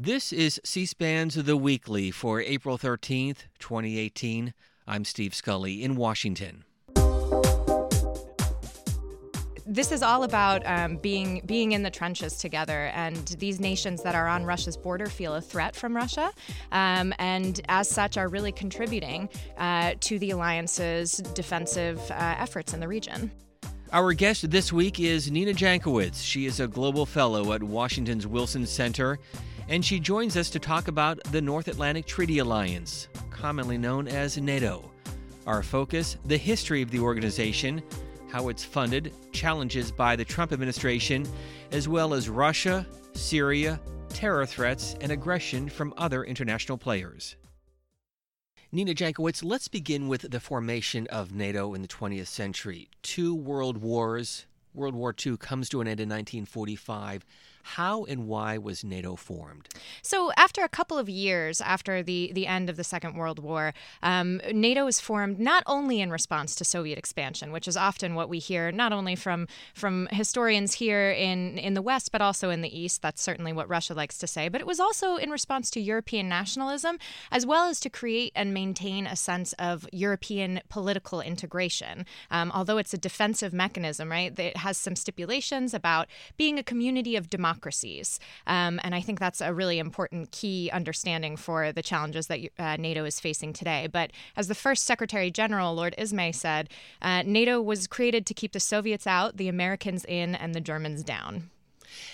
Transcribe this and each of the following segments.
This is C SPAN's The Weekly for April 13th, 2018. I'm Steve Scully in Washington. this is all about um, being being in the trenches together, and these nations that are on Russia's border feel a threat from Russia, um, and as such are really contributing uh, to the alliance's defensive uh, efforts in the region. Our guest this week is Nina Jankowicz. She is a global fellow at Washington's Wilson Center, and she joins us to talk about the North Atlantic Treaty Alliance, commonly known as NATO. Our focus the history of the organization how it's funded, challenges by the Trump administration, as well as Russia, Syria, terror threats, and aggression from other international players. Nina Jankowicz, let's begin with the formation of NATO in the 20th century. Two world wars. World War II comes to an end in 1945. How and why was NATO formed? So, after a couple of years after the, the end of the Second World War, um, NATO was formed not only in response to Soviet expansion, which is often what we hear not only from from historians here in, in the West, but also in the East. That's certainly what Russia likes to say. But it was also in response to European nationalism, as well as to create and maintain a sense of European political integration. Um, although it's a defensive mechanism, right? It has some stipulations about being a community of democracy democracies. Um, and I think that's a really important key understanding for the challenges that uh, NATO is facing today. But as the first Secretary General, Lord Ismay, said, uh, NATO was created to keep the Soviets out, the Americans in, and the Germans down.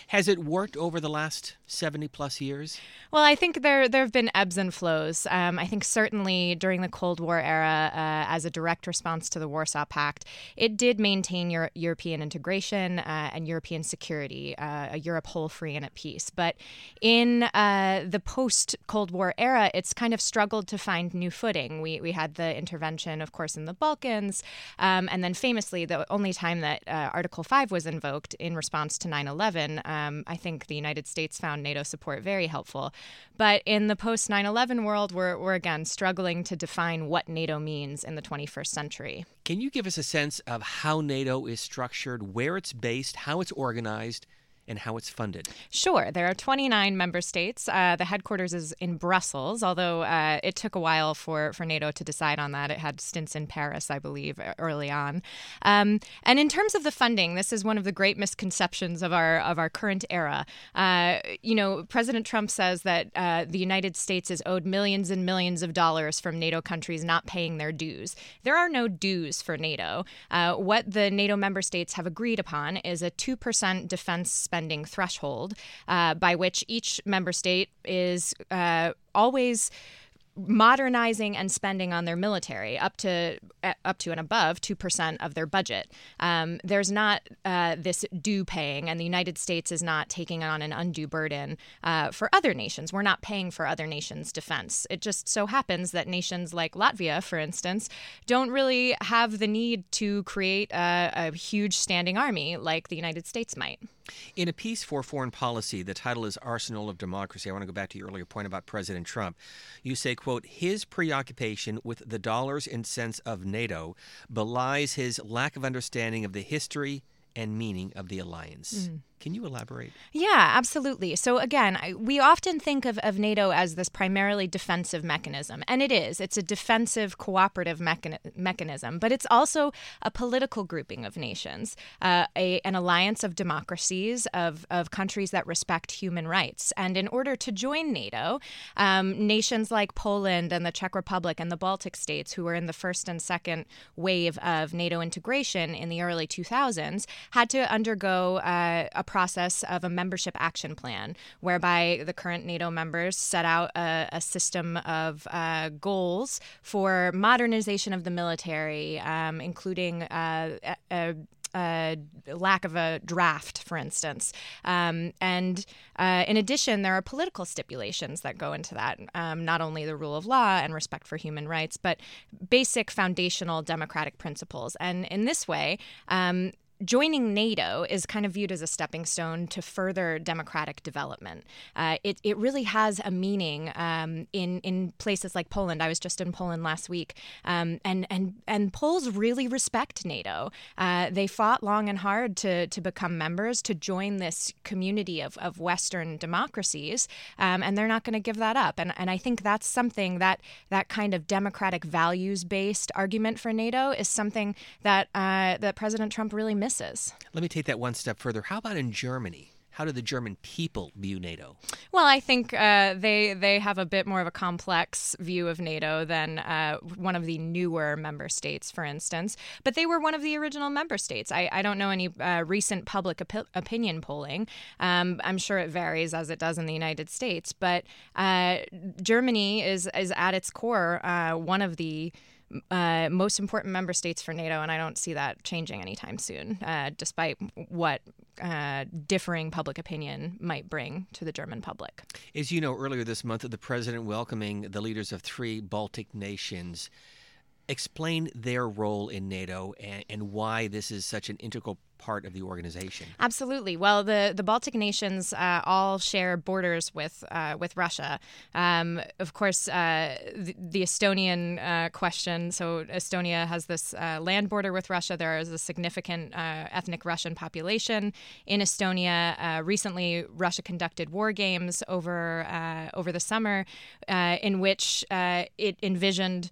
Has it worked over the last 70 plus years? Well, I think there there have been ebbs and flows. Um, I think certainly during the Cold War era, uh, as a direct response to the Warsaw Pact, it did maintain Euro- European integration uh, and European security, uh, a Europe whole, free, and at peace. But in uh, the post Cold War era, it's kind of struggled to find new footing. We we had the intervention, of course, in the Balkans, um, and then famously, the only time that uh, Article Five was invoked in response to 9/11 um, I think the United States found NATO support very helpful. But in the post 9 11 world, we're, we're again struggling to define what NATO means in the 21st century. Can you give us a sense of how NATO is structured, where it's based, how it's organized? And how it's funded? Sure. There are 29 member states. Uh, the headquarters is in Brussels, although uh, it took a while for, for NATO to decide on that. It had stints in Paris, I believe, early on. Um, and in terms of the funding, this is one of the great misconceptions of our of our current era. Uh, you know, President Trump says that uh, the United States is owed millions and millions of dollars from NATO countries not paying their dues. There are no dues for NATO. Uh, what the NATO member states have agreed upon is a 2% defense spending threshold uh, by which each member state is uh, always modernizing and spending on their military up to uh, up to and above two percent of their budget. Um, there's not uh, this due paying, and the United States is not taking on an undue burden uh, for other nations. We're not paying for other nations' defense. It just so happens that nations like Latvia, for instance, don't really have the need to create a, a huge standing army like the United States might. In a piece for foreign policy, the title is Arsenal of Democracy. I want to go back to your earlier point about President Trump. You say, quote, his preoccupation with the dollars and cents of NATO belies his lack of understanding of the history and meaning of the alliance. Mm. Can you elaborate? Yeah, absolutely. So, again, I, we often think of, of NATO as this primarily defensive mechanism, and it is. It's a defensive cooperative mechani- mechanism, but it's also a political grouping of nations, uh, a, an alliance of democracies, of, of countries that respect human rights. And in order to join NATO, um, nations like Poland and the Czech Republic and the Baltic states, who were in the first and second wave of NATO integration in the early 2000s, had to undergo uh, a process of a membership action plan, whereby the current NATO members set out a, a system of uh, goals for modernization of the military, um, including uh, a, uh, lack of a draft, for instance. Um, and uh, in addition, there are political stipulations that go into that, um, not only the rule of law and respect for human rights, but basic foundational democratic principles. And in this way, um, joining NATO is kind of viewed as a stepping stone to further democratic development. Uh, it, it really has a meaning um, in in places like Poland. I was just in Poland last week, um, and and and Poles really respect NATO. Uh, they fought long and hard to to become members, to join this community of, of Western democracies, um, and they're not going to give that up. And and I think that's something that that kind of democratic values based argument for NATO is something that uh, that President Trump really misses. Let me take that one step further. How about in Germany? How do the German people view NATO? Well, I think uh, they they have a bit more of a complex view of NATO than uh, one of the newer member states, for instance. But they were one of the original member states. I, I don't know any uh, recent public op- opinion polling. Um, I'm sure it varies as it does in the United States. But uh, Germany is is at its core uh, one of the uh, most important member states for NATO, and I don't see that changing anytime soon, uh, despite what uh, differing public opinion might bring to the German public. As you know, earlier this month, the president welcoming the leaders of three Baltic nations. Explain their role in NATO and, and why this is such an integral part of the organization. Absolutely. Well, the, the Baltic nations uh, all share borders with uh, with Russia. Um, of course, uh, the, the, Estonian uh, question. So Estonia has this uh, land border with Russia. There is a significant uh, ethnic Russian population in Estonia. recently, Russia conducted war games over over the summer, in which it envisioned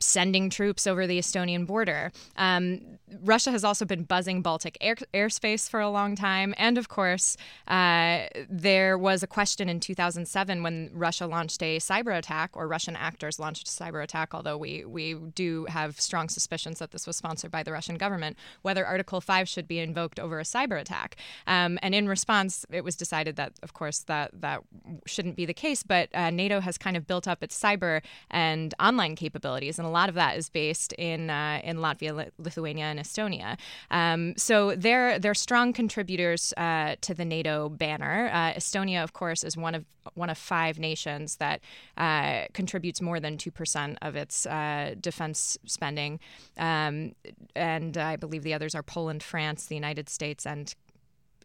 sending troops over the Estonian border. Um, Russia has also been buzzing Baltic air, airspace for a long time. And of course, uh, there was a question in 2007 when Russia launched a cyber attack, or Russian actors launched a cyber attack, although we, we do have strong suspicions that this was sponsored by the Russian government, whether Article 5 should be invoked over a cyber attack. Um, and in response, it was decided that, of course, that, that shouldn't be the case. But uh, NATO has kind of built up its cyber and online capabilities, and a lot of that is based in, uh, in Latvia, Lithuania, and Estonia. Um, so they're they're strong contributors uh, to the NATO banner. Uh, Estonia, of course, is one of one of five nations that uh, contributes more than two percent of its uh, defense spending, um, and I believe the others are Poland, France, the United States, and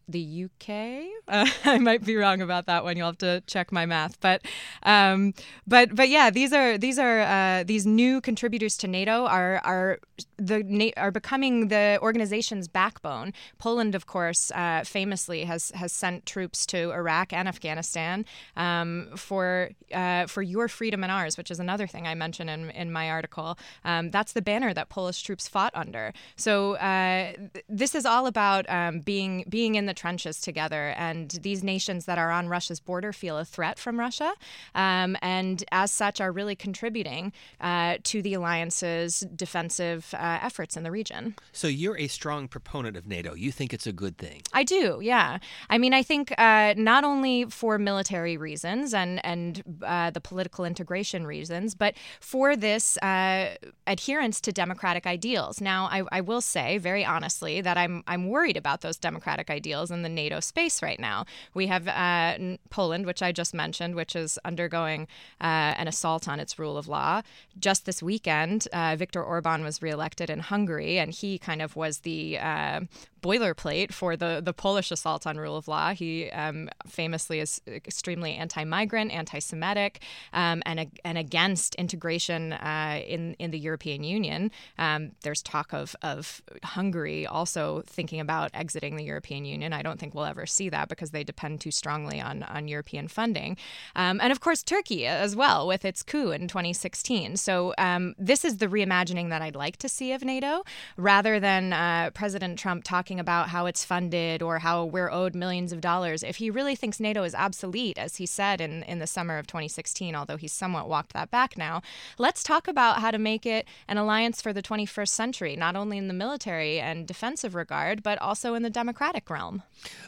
the UK. Uh, I might be wrong about that one. You'll have to check my math, but um, but but yeah, these are these are uh, these new contributors to NATO are are the are becoming the organization's backbone. Poland, of course, uh, famously has has sent troops to Iraq and Afghanistan um, for uh, for your freedom and ours, which is another thing I mentioned in in my article. Um, that's the banner that Polish troops fought under. So uh, th- this is all about um, being being in the trenches together, and these nations that are on Russia's border feel a threat from Russia, um, and as such are really contributing uh, to the alliance's defensive uh, efforts in the region. So you're a strong proponent of NATO. You think it's a good thing. I do. Yeah. I mean, I think uh, not only for military reasons and and uh, the political integration reasons, but for this uh, adherence to democratic ideals. Now, I, I will say very honestly that I'm I'm worried about those democratic ideals in the NATO space right now. We have uh, Poland, which I just mentioned, which is undergoing uh, an assault on its rule of law. Just this weekend, uh, Viktor Orban was reelected in Hungary, and he kind of was the uh, boilerplate for the, the Polish assault on rule of law. He um, famously is extremely anti migrant, anti Semitic, um, and, and against integration uh, in, in the European Union. Um, there's talk of, of Hungary also thinking about exiting the European Union. I don't think we'll ever see that because they depend too strongly on, on European funding. Um, and of course, Turkey as well with its coup in 2016. So um, this is the reimagining that I'd like to see of NATO rather than uh, President Trump talking about how it's funded or how we're owed millions of dollars. If he really thinks NATO is obsolete, as he said in, in the summer of 2016, although he's somewhat walked that back now, let's talk about how to make it an alliance for the 21st century, not only in the military and defensive regard, but also in the democratic realm.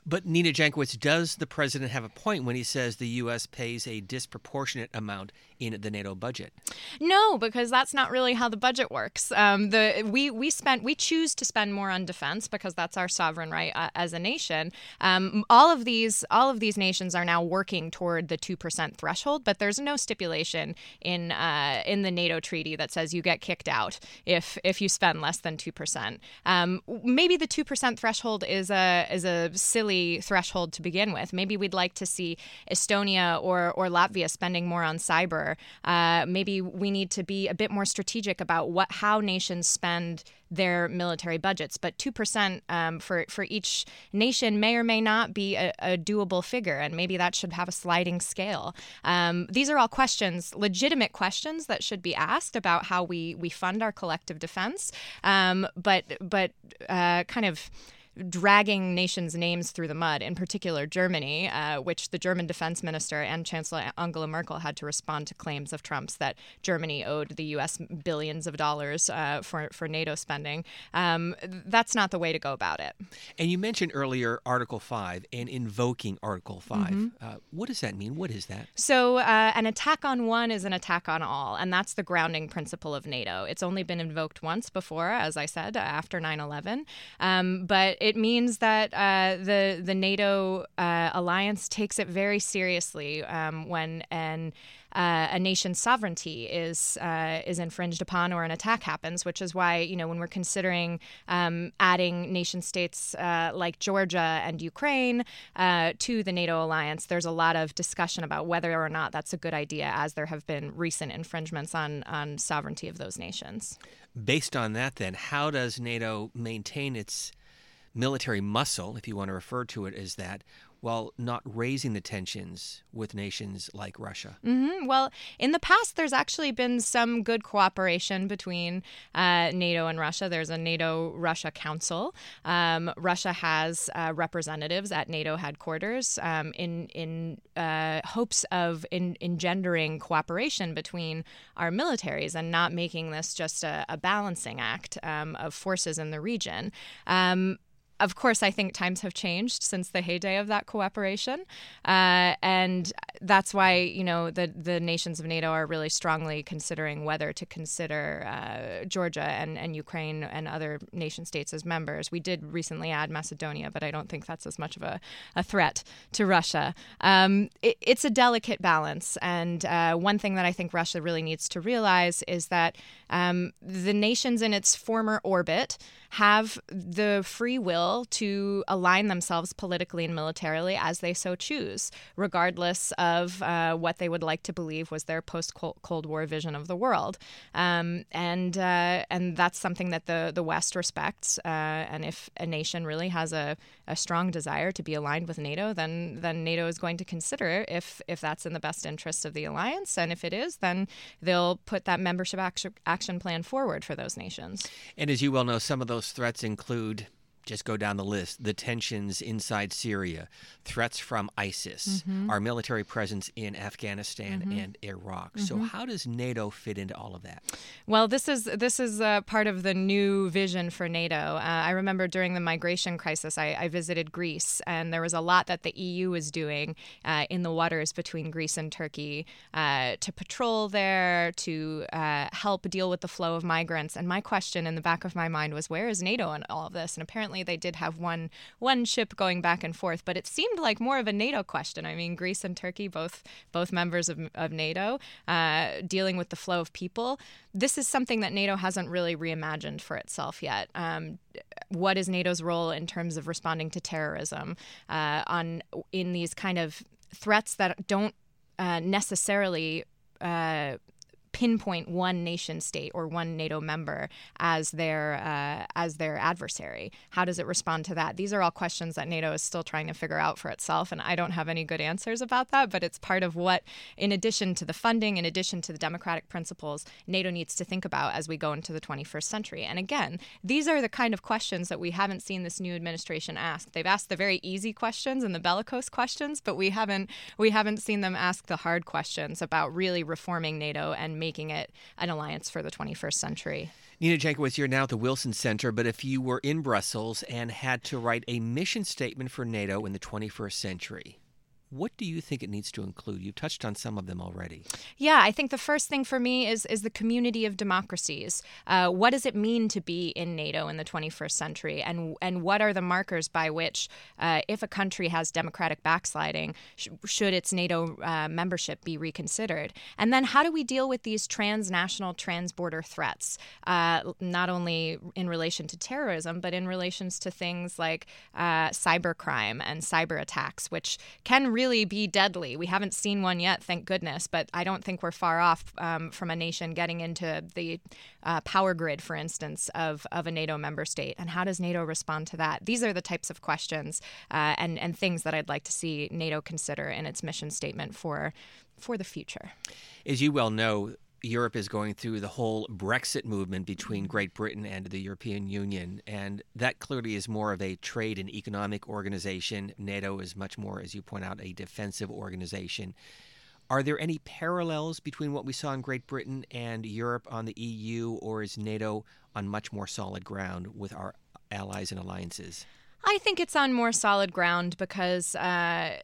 But Nina Jankowicz, does the president have a point when he says the U.S. pays a disproportionate amount in the NATO budget? No, because that's not really how the budget works. Um, the we we spent we choose to spend more on defense because that's our sovereign right uh, as a nation. Um, all of these all of these nations are now working toward the two percent threshold, but there's no stipulation in uh, in the NATO treaty that says you get kicked out if if you spend less than two percent. Um, maybe the two percent threshold is a is a silly threshold to begin with. Maybe we'd like to see Estonia or or Latvia spending more on cyber uh, maybe we need to be a bit more strategic about what how nations spend their military budgets. But two percent um, for for each nation may or may not be a, a, doable figure, and maybe that should have a sliding scale. Um, these are all questions, legitimate questions that should be asked about how we we fund our collective defense. Um, but but uh, kind of dragging nations' names through the mud, in particular Germany, uh, which the German defense minister and Chancellor Angela Merkel had to respond to claims of Trump's that Germany owed the U.S. billions of dollars uh, for, for NATO spending. Um, that's not the way to go about it. And you mentioned earlier Article 5 and invoking Article 5. Mm-hmm. Uh, what does that mean? What is that? So, uh, an attack on one is an attack on all, and that's the grounding principle of NATO. It's only been invoked once before, as I said, after 9 11. Um, but it means that uh, the the NATO uh, alliance takes it very seriously um, when an uh, a nation's sovereignty is uh, is infringed upon or an attack happens, which is why you know when we're considering um, adding nation states uh, like Georgia and Ukraine uh, to the NATO alliance, there's a lot of discussion about whether or not that's a good idea, as there have been recent infringements on on sovereignty of those nations. Based on that, then, how does NATO maintain its military muscle, if you want to refer to it as that, while not raising the tensions with nations like Russia? Mm-hmm. Well, in the past, there's actually been some good cooperation between uh, NATO and Russia. There's a NATO Russia Council. Um, Russia has uh, representatives at NATO headquarters um, in in uh, hopes of in, engendering cooperation between our militaries and not making this just a, a balancing act um, of forces in the region. Of course, I think times have changed since the heyday of that cooperation, uh, and that's why you know the the nations of NATO are really strongly considering whether to consider uh, Georgia and, and Ukraine and other nation states as members. We did recently add Macedonia, but I don't think that's as much of a, a threat to Russia. Um, it, it's a delicate balance, and uh, one thing that I think Russia really needs to realize is that um, the nations in its former orbit have the free to align themselves politically and militarily as they so choose, regardless of uh, what they would like to believe was their post Cold War vision of the world. Um, and uh, and that's something that the the West respects. Uh, and if a nation really has a, a strong desire to be aligned with NATO, then then NATO is going to consider if if that's in the best interest of the alliance. And if it is, then they'll put that membership action, plan forward for those nations. And as you well know, some of those threats include just go down the list the tensions inside Syria, threats from ISIS, mm-hmm. our military presence in Afghanistan mm-hmm. and Iraq. Mm-hmm. So how does NATO fit into all of that? Well, this is this is uh, part of the new vision for NATO. Uh, I remember during the migration crisis, I, I, visited Greece, and there was a lot that the EU was doing uh, in the waters between Greece and Turkey uh, to patrol there, to uh, help deal with the flow of migrants. And my question in the back of my mind was, where is NATO in all of this? And apparently they did have one one ship going back and forth, but it seemed like more of a NATO question. I mean, Greece and Turkey, both both members of, of NATO, uh, dealing with the flow of people. This is something that NATO hasn't really reimagined for itself yet. Um, what is NATO's role in terms of responding to terrorism uh, on in these kind of threats that don't uh, necessarily uh, pinpoint one nation state or one NATO member as their uh, as their adversary? How does it respond to that? These are all questions that NATO is still trying to figure out for itself, and I don't have any good answers about that. But it's part of what, in addition to the funding, in addition to the democratic principles, NATO needs to think about as we go into the 21st century. And again, these are the kind of questions that we haven't seen this new administration ask. They've asked the very easy questions and the bellicose questions, but we haven't we haven't seen them ask the hard questions about really reforming NATO and making it an alliance for the 21st century. Nina Jankowicz, you're now at the Wilson Center, but if you were in Brussels and had to write a mission statement for NATO in the 21st century, what do you think it needs to include? You've touched on some of them already. Yeah, I think the first thing for me is is the community of democracies. Uh, what does it mean to be in NATO in the 21st century, and and what are the markers by which, uh, if a country has democratic backsliding, sh- should its NATO uh, membership be reconsidered? And then how do we deal with these transnational, transborder threats, uh, not only in relation to terrorism, but in relations to things like uh, cybercrime and cyber attacks, which can be deadly. We haven't seen one yet, thank goodness, but I don't think we're far off um, from a nation getting into the uh, power grid, for instance, of, of a NATO member state. And how does NATO respond to that? These are the types of questions uh, and, and things that I'd like to see NATO consider in its mission statement for, for the future. As you well know, Europe is going through the whole Brexit movement between Great Britain and the European Union, and that clearly is more of a trade and economic organization. NATO is much more, as you point out, a defensive organization. Are there any parallels between what we saw in Great Britain and Europe on the EU, or is NATO on much more solid ground with our allies and alliances? I think it's on more solid ground because uh,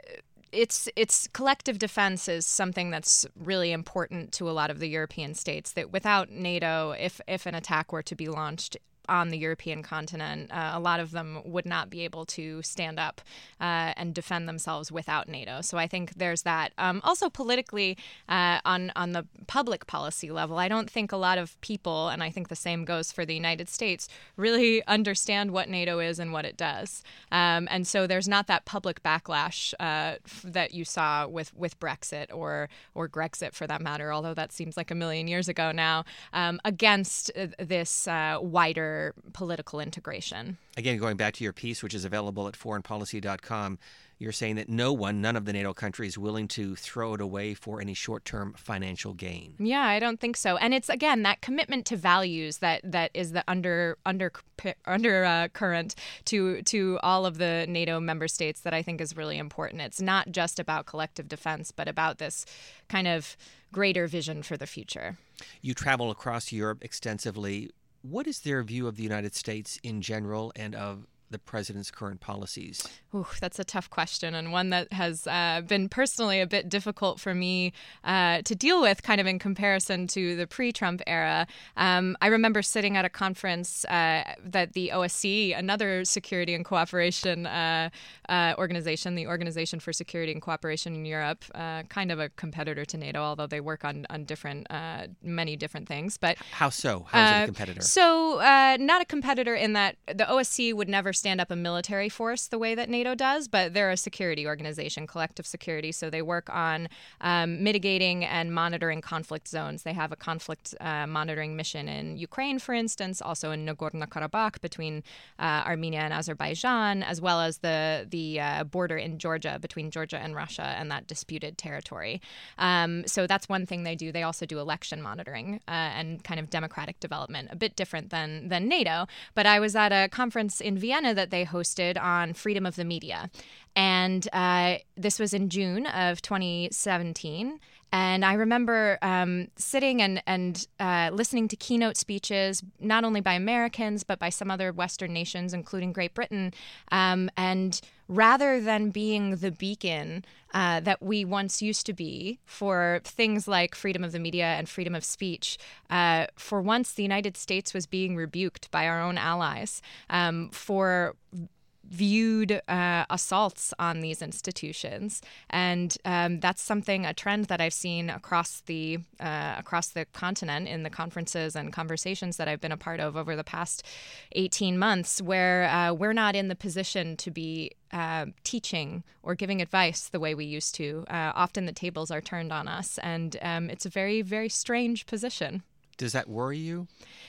it's it's collective defense is something that's really important to a lot of the European states. That without NATO, if if an attack were to be launched on the European continent, uh, a lot of them would not be able to stand up uh, and defend themselves without NATO. So I think there's that. Um, also, politically, uh, on on the public policy level, I don't think a lot of people, and I think the same goes for the United States, really understand what NATO is and what it does. Um, and so there's not that public backlash uh, f- that you saw with with Brexit or or Grexit for that matter, although that seems like a million years ago now, um, against uh, this uh, political integration. Again, going back to your piece, which is available at foreignpolicy.com, you're saying that no one, none of the NATO countries, is willing to throw it away for any short-term financial gain. Yeah, I don't think so. And it's again that commitment to values that that is the under under under uh, current to to all of the NATO member states that I think is really important. It's not just about collective defense, but about this kind of greater vision for the future. You travel across Europe extensively what is their view of the United States in general and of the president's current policies? Ooh, that's a tough question, and one that has uh, been personally a bit difficult for me uh, to deal with, kind of in comparison to the pre Trump era. Um, I remember sitting at a conference uh, that the OSCE, another security and cooperation uh, uh, organization, the Organization for Security and Cooperation in Europe, uh, kind of a competitor to NATO, although they work on, on different, many different things. But How so? How is it a competitor? So, not a competitor in that the OSCE would never stand up a military force the way that NATO does, but they're a security organization, collective security. So they work on um, mitigating and monitoring conflict zones. They have a conflict uh, monitoring mission in Ukraine, for instance, also in Nagorno Karabakh between uh, Armenia and Azerbaijan, as well as the the uh, border in Georgia between Georgia and Russia and that disputed territory. Um, so that's one thing they do. They also do election monitoring uh, and kind of democratic development, a bit different than than NATO. But I was at a conference in Vienna that they hosted on freedom of the media. And uh, this was in June of 2017. And I remember um, sitting and, and uh, listening to keynote speeches, not only by Americans, but by some other Western nations, including Great Britain. Um, and rather than being the beacon uh, that we once used to be for things like freedom of the media and freedom of speech, uh, for once the United States was being rebuked by our own allies um, for viewed uh, assaults on these institutions, and um, that's something a trend that I've seen across the uh, across the continent in the conferences and conversations that I've been a part of over the past eighteen months, where uh, we're not in the position to be uh, teaching or giving advice the way we used to. Uh, often the tables are turned on us, and um, it's a very very strange position. Does that worry you?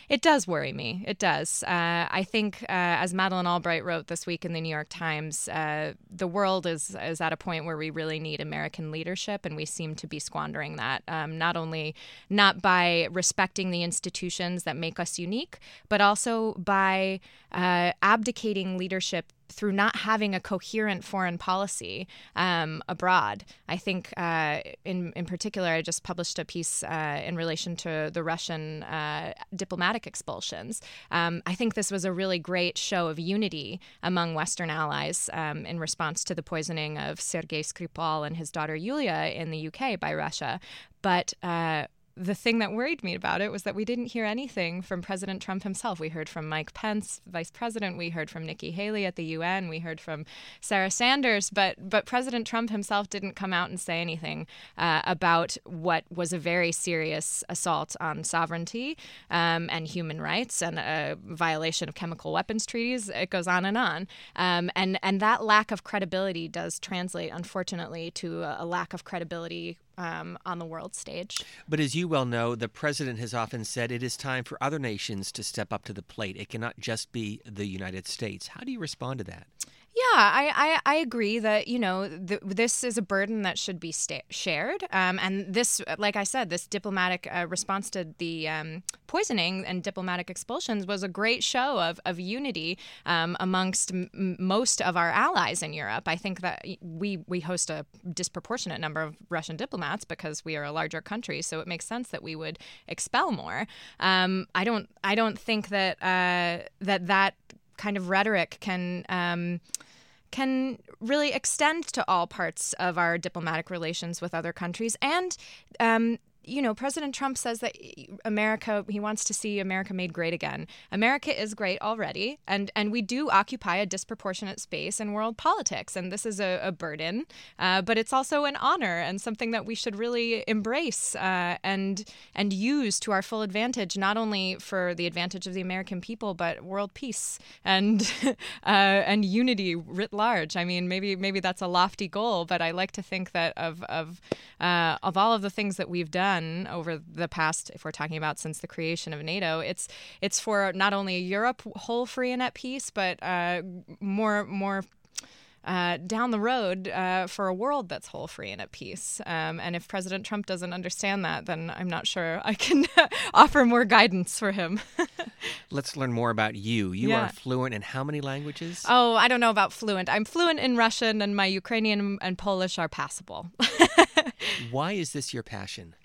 It does worry me. It does. Uh, I think, uh, as Madeleine Albright wrote this week in the New York Times, uh, the world is is at a point where we really need American leadership, and we seem to be squandering that. Um, not only not by respecting the institutions that make us unique, but also by uh, abdicating leadership through not having a coherent foreign policy um, abroad. I think, uh, in in particular, I just published a piece uh, in relation to the Russian uh, diplomatic expulsions. Um, I think this was a really great show of unity among Western allies um, in response to the poisoning of Sergei Skripal and his daughter Yulia in the UK by Russia. But uh, the thing that worried me about it was that we didn't hear anything from President Trump himself. We heard from Mike Pence, Vice President. We heard from Nikki Haley at the UN. We heard from Sarah Sanders. But but President Trump himself didn't come out and say anything uh, about what was a very serious assault on sovereignty um, and human rights and a violation of chemical weapons treaties. It goes on and on. Um, and and that lack of credibility does translate, unfortunately, to a, a lack of credibility um, on the world stage. But as you well know, the president has often said it is time for other nations to step up to the plate. It cannot just be the United States. How do you respond to that? Yeah, I, I, I, agree that, you know, th- this is a burden that should be sta- shared. Um, and this, like I said, this diplomatic uh, response to the um, poisoning and diplomatic expulsions was a great show of, of unity um, amongst m- most of our allies in Europe. I think that we, we host a disproportionate number of Russian diplomats because we are a larger country, so it makes sense that we would expel more. Um, I don't I don't think that uh, that that kind of rhetoric can um, can really extend to all parts of our diplomatic relations with other countries. And um, you know, President Trump says that America, he wants to see America made great again. America is great already, and, and we do occupy a disproportionate space in world politics. And this is a, a burden, uh, but it's also an honor and something that we should really embrace uh, and, and use to our full advantage, not only for the advantage of the American people, but world peace and, uh, and unity writ large. I mean, maybe, maybe that's a lofty goal, but I like to think that of, of, uh, of all of the things that we've done, done over the past, if we're talking about since the creation of NATO, it's it's for not only Europe whole, free, and at peace, but uh, more more uh, down the road uh, for a world that's whole, free, and at peace. Um, and if President Trump doesn't understand that, then I'm not sure I can offer more guidance for him. Let's learn more about you. You yeah. are fluent in how many languages? Oh, I don't know about fluent. I'm fluent in Russian, and my Ukrainian and Polish are passable. Why is this your passion?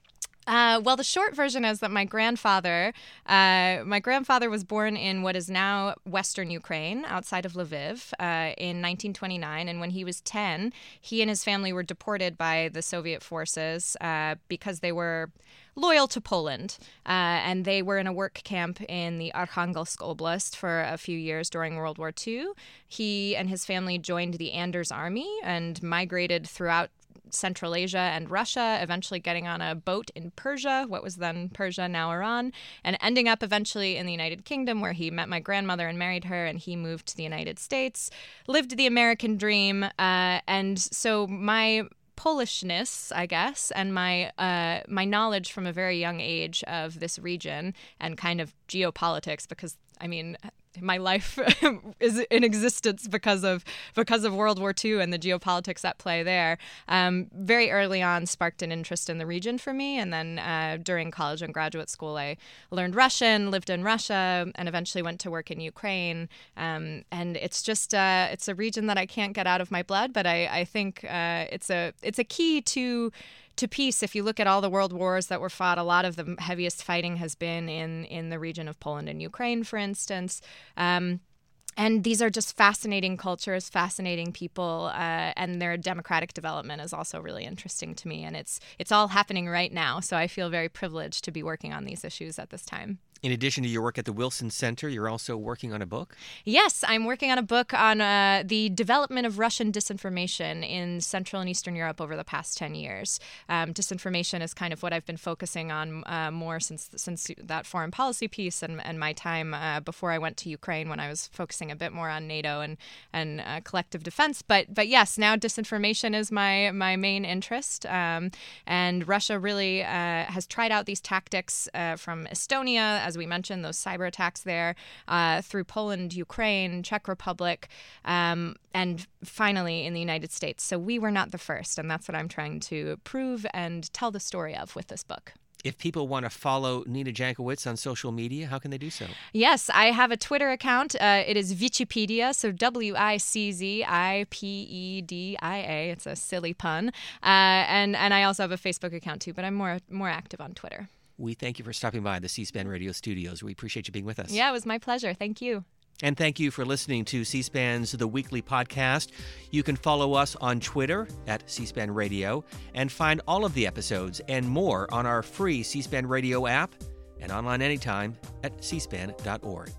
Uh, well, the short version is that my grandfather, uh, my grandfather was born in what is now Western Ukraine, outside of Lviv, uh, in 1929. And when he was 10, he and his family were deported by the Soviet forces uh, because they were loyal to Poland. Uh, and they were in a work camp in the Arkhangelsk Oblast for a few years during World War II. He and his family joined the Anders Army and migrated throughout Central Asia and Russia, eventually getting on a boat in Persia, what was then Persia, now Iran, and ending up eventually in the United Kingdom, where he met my grandmother and married her, and he moved to the United States, lived the American dream. Uh, and so my Polishness, I guess, and my uh, my knowledge from a very young age of this region and kind of geopolitics, because I mean, my life is in existence because of because of World War II and the geopolitics at play there. Um, very early on, sparked an interest in the region for me, and then uh, during college and graduate school, I learned Russian, lived in Russia, and eventually went to work in Ukraine. Um, and it's just uh, it's a region that I can't get out of my blood, but I, I think uh, it's a it's a key to to peace, if you look at all the world wars that were fought, a lot of the heaviest fighting has been in in the region of Poland and Ukraine, for instance. Um, and these are just fascinating cultures, fascinating people, uh, and their democratic development is also really interesting to me. And it's it's all happening right now, so I feel very privileged to be working on these issues at this time. In addition to your work at the Wilson Center, you're also working on a book? Yes, I'm working on a book on uh, the development of Russian disinformation in Central and Eastern Europe over the past 10 years. Um, disinformation is kind of what I've been focusing on uh, more since since that foreign policy piece and, and my time uh, before I went to Ukraine when I was focusing a bit more on NATO and, and uh, collective defense. But but yes, now disinformation is my, my main interest. Um, and Russia really uh, has tried out these tactics uh, from Estonia as we mentioned, those cyber attacks there uh, through Poland, Ukraine, Czech Republic, um, and finally in the United States. So we were not the first, and that's what I'm trying to prove and tell the story of with this book. If people want to follow Nina Jankowicz on social media, how can they do so? Yes, I have a Twitter account. Uh, it is Wiczipedia, so W I C Z I P E D I A. It's a silly pun. Uh, and and I also have a Facebook account too, but I'm more more active on Twitter. We thank you for stopping by the C SPAN radio studios. We appreciate you being with us. Yeah, it was my pleasure. Thank you. And thank you for listening to C SPAN's The Weekly Podcast. You can follow us on Twitter at C SPAN Radio and find all of the episodes and more on our free C SPAN Radio app and online anytime at cspan.org.